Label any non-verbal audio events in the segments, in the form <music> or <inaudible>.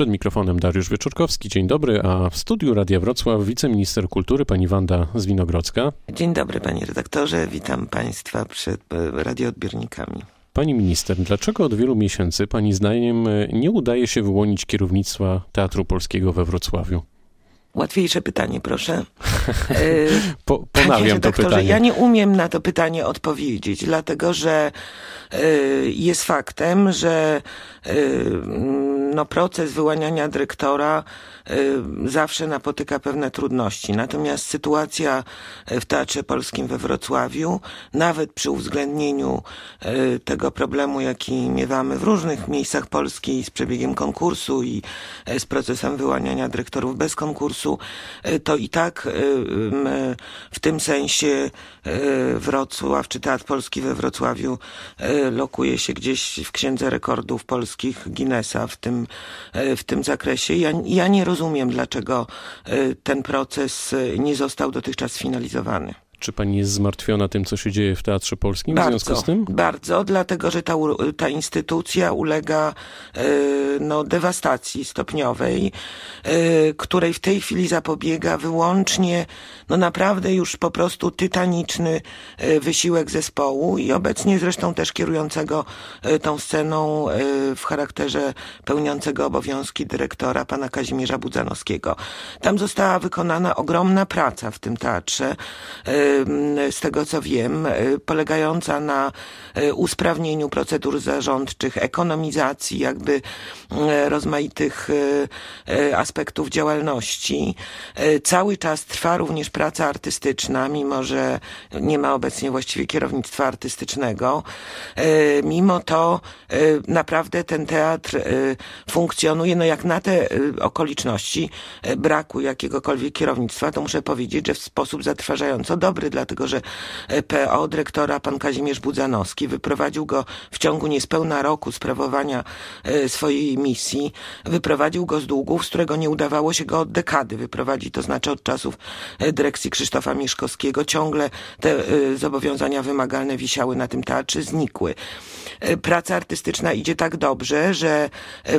Przed mikrofonem Dariusz Wieczorkowski. Dzień dobry, a w studiu Radia Wrocław wiceminister kultury pani Wanda Zwinogrodzka. Dzień dobry panie redaktorze, witam państwa przed e, radioodbiornikami. Pani minister, dlaczego od wielu miesięcy pani zdaniem nie udaje się wyłonić kierownictwa Teatru Polskiego we Wrocławiu? Łatwiejsze pytanie, proszę. <laughs> po, ponawiam to pytanie. Ja nie umiem na to pytanie odpowiedzieć, dlatego że jest faktem, że no, proces wyłaniania dyrektora zawsze napotyka pewne trudności. Natomiast sytuacja w Teatrze Polskim we Wrocławiu, nawet przy uwzględnieniu tego problemu, jaki miewamy w różnych miejscach Polski z przebiegiem konkursu i z procesem wyłaniania dyrektorów bez konkursu, to i tak w tym sensie Wrocław, czy Teatr Polski we Wrocławiu lokuje się gdzieś w Księdze Rekordów Polskich Guinnessa w tym, w tym zakresie. Ja, ja nie rozumiem, dlaczego ten proces nie został dotychczas sfinalizowany. Czy pani jest zmartwiona tym, co się dzieje w Teatrze Polskim bardzo, w związku z tym? Bardzo, dlatego że ta, ta instytucja ulega no, dewastacji stopniowej, której w tej chwili zapobiega wyłącznie no naprawdę już po prostu tytaniczny wysiłek zespołu i obecnie zresztą też kierującego tą sceną w charakterze pełniącego obowiązki dyrektora pana Kazimierza Budzanowskiego. Tam została wykonana ogromna praca w tym teatrze z tego co wiem, polegająca na usprawnieniu procedur zarządczych, ekonomizacji jakby rozmaitych aspektów działalności. Cały czas trwa również praca artystyczna, mimo że nie ma obecnie właściwie kierownictwa artystycznego. Mimo to naprawdę ten teatr funkcjonuje, no jak na te okoliczności braku jakiegokolwiek kierownictwa, to muszę powiedzieć, że w sposób zatrważająco dobry, dlatego że PO dyrektora pan Kazimierz Budzanowski wyprowadził go w ciągu niespełna roku sprawowania swojej misji, wyprowadził go z długów, z którego nie udawało się go od dekady wyprowadzić, to znaczy od czasów dyrekcji Krzysztofa Mieszkowskiego. Ciągle te zobowiązania wymagalne wisiały na tym teatrze, znikły. Praca artystyczna idzie tak dobrze, że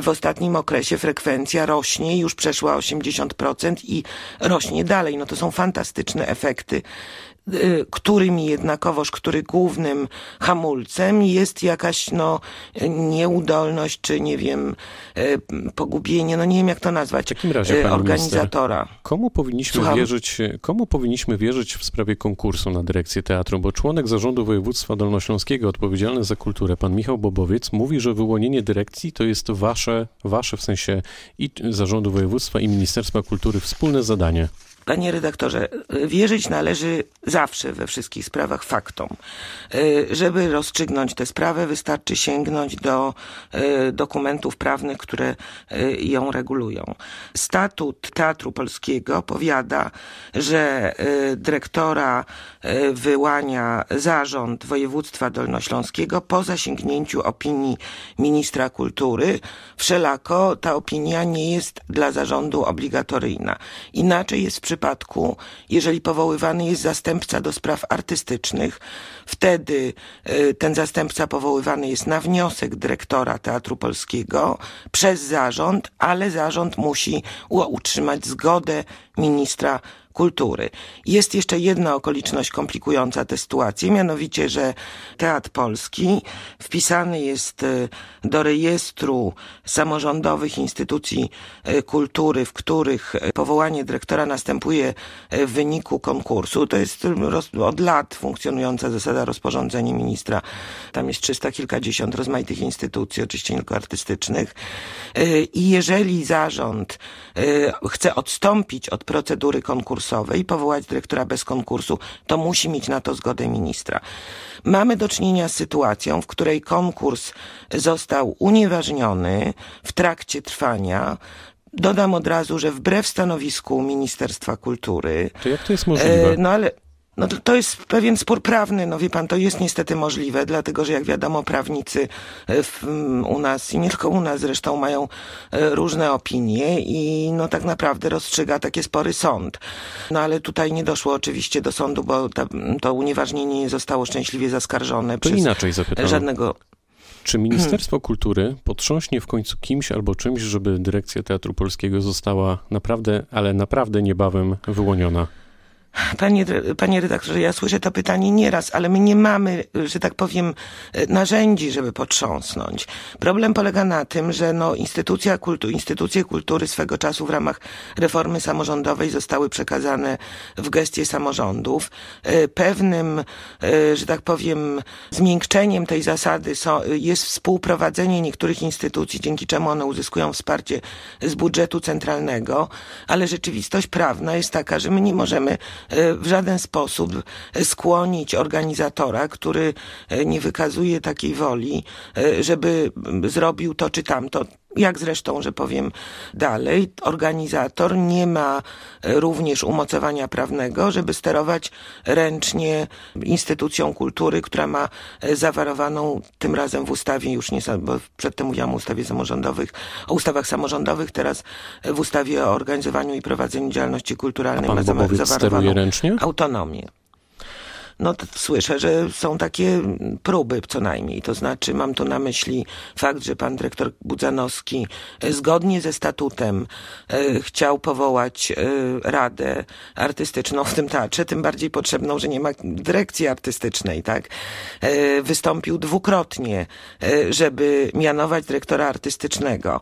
w ostatnim okresie frekwencja rośnie, już przeszła 80% i rośnie dalej. No to są fantastyczne efekty którymi jednakowoż, który głównym hamulcem jest jakaś no nieudolność, czy nie wiem, pogubienie, no nie wiem jak to nazwać, w takim razie, organizatora. Minister, komu powinniśmy Słucham? wierzyć, komu powinniśmy wierzyć w sprawie konkursu na dyrekcję teatru, bo członek zarządu województwa dolnośląskiego odpowiedzialny za kulturę, pan Michał Bobowiec, mówi, że wyłonienie dyrekcji to jest wasze, wasze w sensie i zarządu województwa i Ministerstwa Kultury wspólne zadanie. Panie redaktorze, wierzyć należy zawsze we wszystkich sprawach faktom. Żeby rozstrzygnąć tę sprawę, wystarczy sięgnąć do dokumentów prawnych, które ją regulują. Statut Teatru Polskiego powiada, że dyrektora wyłania zarząd województwa dolnośląskiego po zasięgnięciu opinii ministra kultury. Wszelako ta opinia nie jest dla zarządu obligatoryjna. Inaczej jest w przypadku, jeżeli powoływany jest zastępca do spraw artystycznych, wtedy ten zastępca powoływany jest na wniosek dyrektora Teatru Polskiego przez zarząd, ale zarząd musi utrzymać zgodę ministra kultury. Jest jeszcze jedna okoliczność komplikująca tę sytuację, mianowicie, że Teatr Polski wpisany jest do rejestru samorządowych instytucji kultury, w których powołanie dyrektora następuje w wyniku konkursu. To jest od lat funkcjonująca zasada rozporządzenia ministra. Tam jest trzysta kilkadziesiąt rozmaitych instytucji, oczywiście tylko artystycznych. I jeżeli zarząd chce odstąpić od procedury i powołać dyrektora bez konkursu, to musi mieć na to zgodę ministra. Mamy do czynienia z sytuacją, w której konkurs został unieważniony w trakcie trwania. Dodam od razu, że wbrew stanowisku Ministerstwa Kultury. To jak to jest możliwe? No ale no to, jest pewien spór prawny, no wie pan, to jest niestety możliwe, dlatego że jak wiadomo prawnicy w, u nas i nie tylko u nas zresztą mają różne opinie i no tak naprawdę rozstrzyga takie spory sąd. No ale tutaj nie doszło oczywiście do sądu, bo ta, to unieważnienie nie zostało szczęśliwie zaskarżone to przez inaczej zapytam. żadnego Czy <clears throat> Ministerstwo Kultury potrząśnie w końcu kimś albo czymś, żeby dyrekcja Teatru Polskiego została naprawdę, ale naprawdę niebawem wyłoniona? Panie, panie redaktorze, ja słyszę to pytanie nieraz, ale my nie mamy, że tak powiem, narzędzi, żeby potrząsnąć. Problem polega na tym, że no, instytucja kultu, instytucje kultury swego czasu w ramach reformy samorządowej zostały przekazane w gestie samorządów. E, pewnym, e, że tak powiem, zmiękczeniem tej zasady jest współprowadzenie niektórych instytucji, dzięki czemu one uzyskują wsparcie z budżetu centralnego, ale rzeczywistość prawna jest taka, że my nie możemy w żaden sposób skłonić organizatora, który e, nie wykazuje takiej woli, e, żeby zrobił to czy tamto. Jak zresztą, że powiem dalej, organizator nie ma również umocowania prawnego, żeby sterować ręcznie instytucją kultury, która ma zawarowaną tym razem w ustawie, już nie, bo przedtem mówiłam o ustawie samorządowych, o ustawach samorządowych, teraz w ustawie o organizowaniu i prowadzeniu działalności kulturalnej ma zawarowaną ręcznie? autonomię no słyszę, że są takie próby co najmniej. To znaczy mam tu na myśli fakt, że pan dyrektor Budzanowski e, zgodnie ze statutem e, chciał powołać e, radę artystyczną w tym teatrze, tym bardziej potrzebną, że nie ma dyrekcji artystycznej, tak? Wystąpił dwukrotnie, żeby mianować dyrektora artystycznego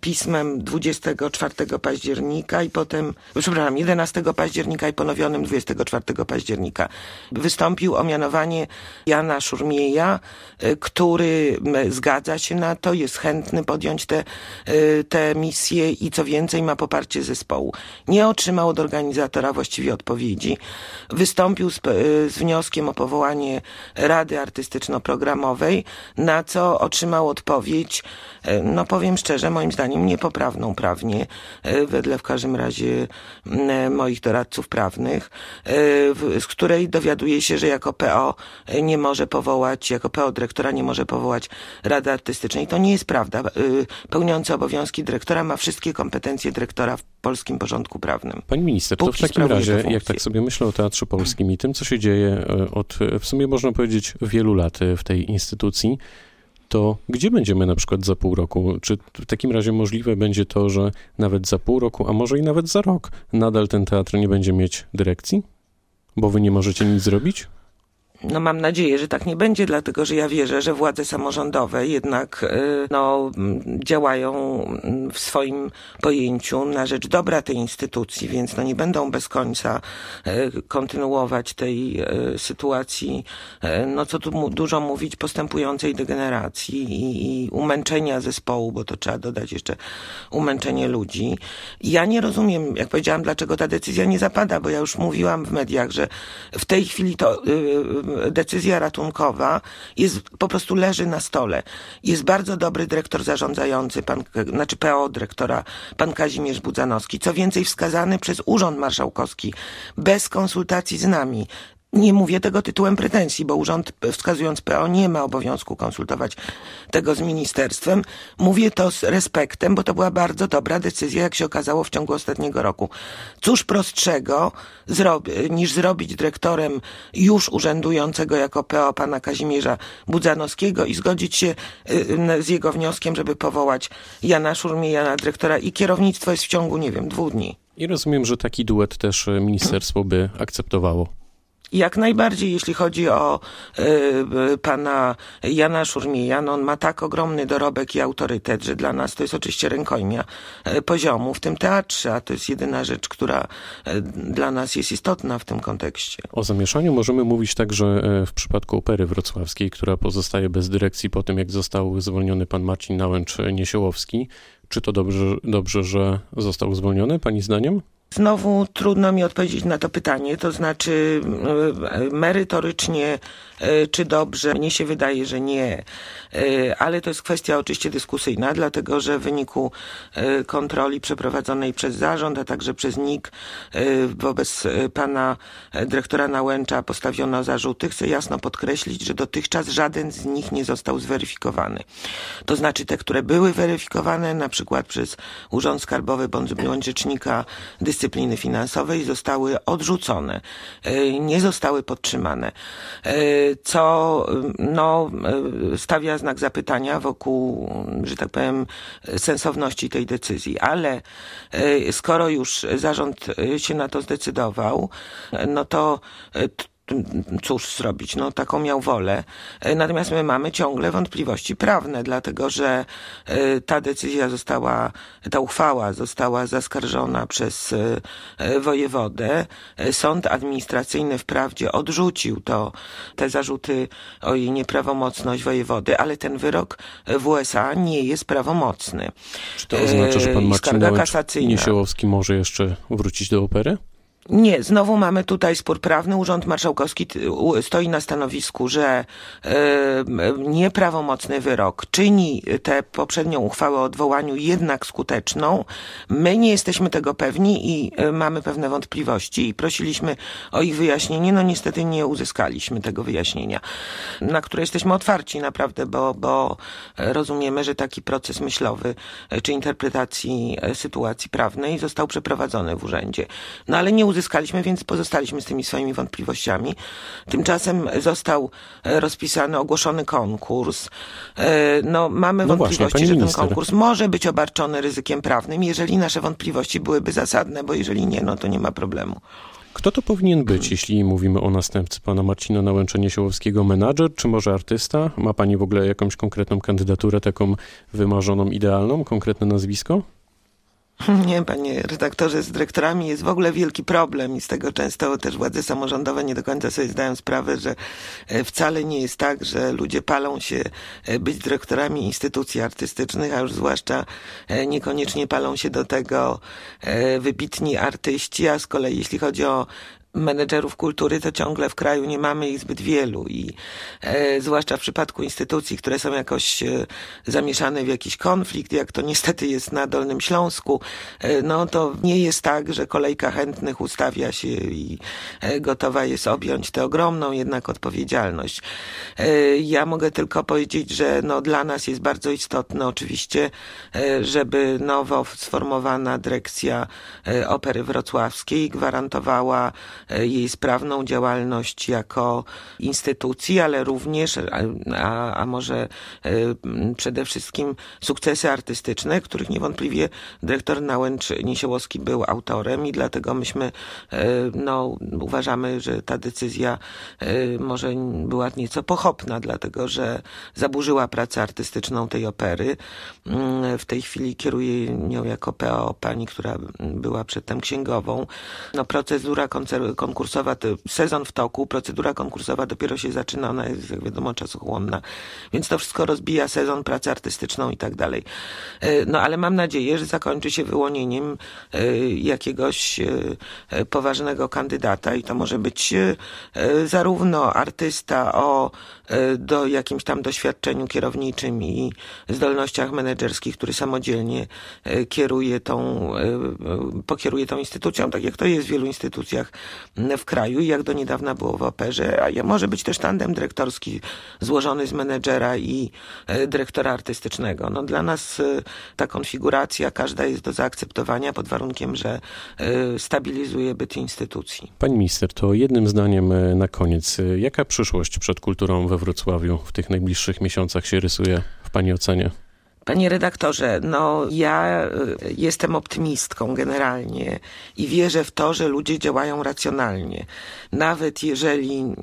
pismem 24 października i potem, przepraszam, 11 października i ponowionym 24 października wystąpił o mianowanie Jana Szurmieja, y, który zgadza się na to, jest chętny podjąć tę te, te misję i co więcej ma poparcie zespołu. Nie otrzymał od organizatora właściwie odpowiedzi. Wystąpił z, y, z wnioskiem o powołanie Rady Artystyczno-Programowej, na co otrzymał odpowiedź, no powiem szczerze, moim zdaniem niepoprawną prawnie, wedle w każdym razie moich doradców prawnych, z której dowiaduje dowiaduje się, że jako PO nie może powołać, jako PO dyrektora nie może powołać Rady Artystycznej. To nie jest prawda. Y, pełniący obowiązki dyrektora ma wszystkie kompetencje dyrektora w polskim porządku prawnym. Pani minister, to w takim razie, jak tak sobie myślę o Teatrze Polskim i tym, co się dzieje e, od, w sumie można powiedzieć, wielu lat e, w tej instytucji, to gdzie będziemy na przykład za pół roku? Czy w takim razie możliwe będzie to, że nawet za pół roku, a może i nawet za rok, nadal ten teatr nie będzie mieć dyrekcji? Bo wy nie możecie nic zrobić? No mam nadzieję, że tak nie będzie, dlatego że ja wierzę, że władze samorządowe jednak y, no, działają w swoim pojęciu na rzecz dobra tej instytucji, więc no nie będą bez końca y, kontynuować tej y, sytuacji, no co tu dużo mówić, postępującej degeneracji i, i umęczenia zespołu, bo to trzeba dodać jeszcze umęczenie ludzi. Ja nie rozumiem, jak powiedziałam, dlaczego ta decyzja nie zapada, bo ja już mówiłam w mediach, że w tej chwili to decyzja ratunkowa jest, po prostu leży na stole. Jest bardzo dobry dyrektor zarządzający, pan, znaczy PO dyrektora, pan Kazimierz Budzanowski. Co więcej, wskazany przez Urząd Marszałkowski, bez konsultacji z nami. Nie mówię tego tytułem pretensji, bo urząd wskazując PO nie ma obowiązku konsultować tego z ministerstwem. Mówię to z respektem, bo to była bardzo dobra decyzja, jak się okazało w ciągu ostatniego roku. Cóż prostszego niż zrobić dyrektorem już urzędującego jako PO pana Kazimierza Budzanowskiego i zgodzić się y, z jego wnioskiem, żeby powołać Jana Szurmieja na dyrektora i kierownictwo jest w ciągu, nie wiem, dwóch dni. I rozumiem, że taki duet też ministerstwo by akceptowało. Jak najbardziej, jeśli chodzi o y, pana Jana Szurmija, no on ma tak ogromny dorobek i autorytet, że dla nas to jest oczywiście rękojmia y, poziomu w tym teatrze, a to jest jedyna rzecz, która y, dla nas jest istotna w tym kontekście. O zamieszaniu możemy mówić także w przypadku opery wrocławskiej, która pozostaje bez dyrekcji po tym, jak został zwolniony pan Marcin Nałęcz-Niesiołowski. Czy to dobrze, dobrze, że został zwolniony, pani zdaniem? Znowu trudno mi odpowiedzieć na to pytanie, to znaczy e, merytorycznie e, czy dobrze, mnie się wydaje, że nie, e, ale to jest kwestia oczywiście dyskusyjna, dlatego że w wyniku kontroli przeprowadzonej przez zarząd, a także przez NIK wobec pana dyrektora Nałęcza postawiono zarzuty. Chcę jasno podkreślić, że dotychczas żaden z nich nie został zweryfikowany. To znaczy te, które były weryfikowane, na przykład przez Urząd Skarbowy bądź Rzecznika Dyscypliny dyscypliny finansowej zostały odrzucone, nie zostały podtrzymane, co no, stawia znak zapytania wokół, że tak powiem, sensowności tej decyzji. Ale skoro już zarząd się na to zdecydował, no to cóż zrobić, no taką miał wolę. E, natomiast my mamy ciągle wątpliwości prawne, dlatego że e, ta decyzja została, ta uchwała została zaskarżona przez e, wojewodę. Sąd administracyjny wprawdzie odrzucił to, te zarzuty o jej nieprawomocność wojewody, ale ten wyrok w USA nie jest prawomocny. Czy to oznacza, że pan Marcin Niesiołowski może jeszcze wrócić do opery? Nie, znowu mamy tutaj spór prawny. Urząd Marszałkowski stoi na stanowisku, że e, nieprawomocny wyrok czyni tę poprzednią uchwałę o odwołaniu jednak skuteczną. My nie jesteśmy tego pewni i e, mamy pewne wątpliwości i prosiliśmy o ich wyjaśnienie. No niestety nie uzyskaliśmy tego wyjaśnienia, na które jesteśmy otwarci naprawdę, bo, bo rozumiemy, że taki proces myślowy e, czy interpretacji sytuacji prawnej został przeprowadzony w urzędzie. No ale nie uzyskaliśmy, więc pozostaliśmy z tymi swoimi wątpliwościami. Tymczasem został e, rozpisany, ogłoszony konkurs. E, no, mamy no wątpliwości, właśnie, że ten minister. konkurs może być obarczony ryzykiem prawnym, jeżeli nasze wątpliwości byłyby zasadne, bo jeżeli nie, no to nie ma problemu. Kto to powinien być, jeśli mówimy o następcy pana Marcina Nałęczenia-Siłowskiego? Menadżer, czy może artysta? Ma pani w ogóle jakąś konkretną kandydaturę, taką wymarzoną, idealną, konkretne nazwisko? <laughs> Nie, panie redaktorze, z dyrektorami jest w ogóle wielki problem i z tego często też władze samorządowe nie do końca sobie zdają sprawę, że e, wcale nie jest tak, że ludzie palą się e, być dyrektorami instytucji artystycznych, a już zwłaszcza e, niekoniecznie palą się do tego wybitni artyści, a z kolei jeśli chodzi o menedżerów kultury, to ciągle w kraju nie mamy ich zbyt wielu i e, zwłaszcza w przypadku instytucji, które są jakoś e, zamieszane w jakiś konflikt, jak to niestety jest na Dolnym Śląsku, e, no to nie jest tak, że kolejka chętnych ustawia się i e, gotowa jest objąć tę ogromną jednak odpowiedzialność. E, ja mogę tylko powiedzieć, że no dla nas jest bardzo istotne oczywiście, e, żeby nowo sformowana dyrekcja Opery Wrocławskiej gwarantowała jej sprawną działalność jako instytucji, ale również, a, a może e, przede wszystkim sukcesy artystyczne, których niewątpliwie dyrektor Nałęcz Niesiołowski był autorem i dlatego myśmy e, no, uważamy, że ta decyzja może była nieco pochopna, dlatego że zaburzyła pracę artystyczną tej opery. Mm, w tej chwili kieruje nią jako PO pani, która była przedtem księgową. No, procedura konkursowa, sezon w toku, procedura konkursowa dopiero się zaczyna, ona jest, jak wiadomo, czasochłonna, więc to wszystko rozbija sezon, pracę artystyczną i tak dalej. E, no ale mam nadzieję, że zakończy się wyłonieniem e, jakiegoś e, poważnego kandydata i to może być zarówno artysta o do jakimś tam doświadczeniu kierowniczym i zdolnościach menedżerskich, który samodzielnie kieruje tą, pokieruje tą instytucją, tak jak to jest w wielu instytucjach w kraju, jak do niedawna było w operze, a może być też tandem dyrektorski złożony z menedżera i e, dyrektora artystycznego. No, dla nas e, ta konfiguracja każda jest do zaakceptowania pod warunkiem, że e, stabilizuje byt instytucji. Pani minister, to jednym zdaniem na koniec. Jaka przyszłość przed kulturą we Wrocławiu w tych najbliższych miesiącach się rysuje w Pani ocenie? Panie redaktorze, no ja y, jestem optymistką generalnie i wierzę w to, że ludzie działają racjonalnie. Nawet jeżeli, mm,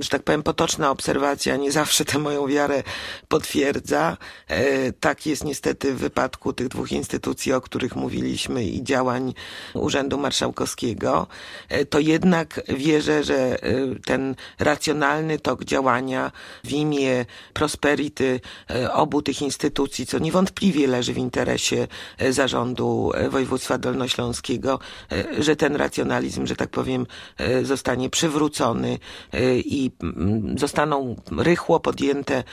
że tak powiem, potoczna obserwacja nie zawsze tę moją wiarę potwierdza. E, tak jest niestety w wypadku tych dwóch instytucji, o których mówiliśmy i działań Urzędu Marszałkowskiego. E, to jednak wierzę, że y, ten racjonalny tok działania w imię prosperity e, obu tych instytucji co niewątpliwie leży w interesie e, zarządu e, województwa dolnośląskiego, e, że ten racjonalizm, że tak powiem, zostanie przywrócony i mm, zostaną rychło podjęte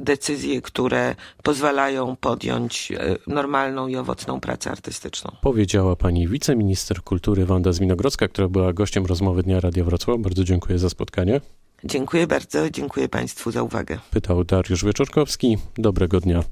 decyzje, które pozwalają podjąć normalną i owocną pracę artystyczną. Powiedziała pani wiceminister kultury Wanda Zwinogrodzka, która była gościem rozmowy Dnia Radia Wrocław. Bardzo dziękuję za spotkanie. Dziękuję bardzo, dziękuję Państwu za uwagę. Pytał Dariusz Wieczorkowski. Dobrego dnia.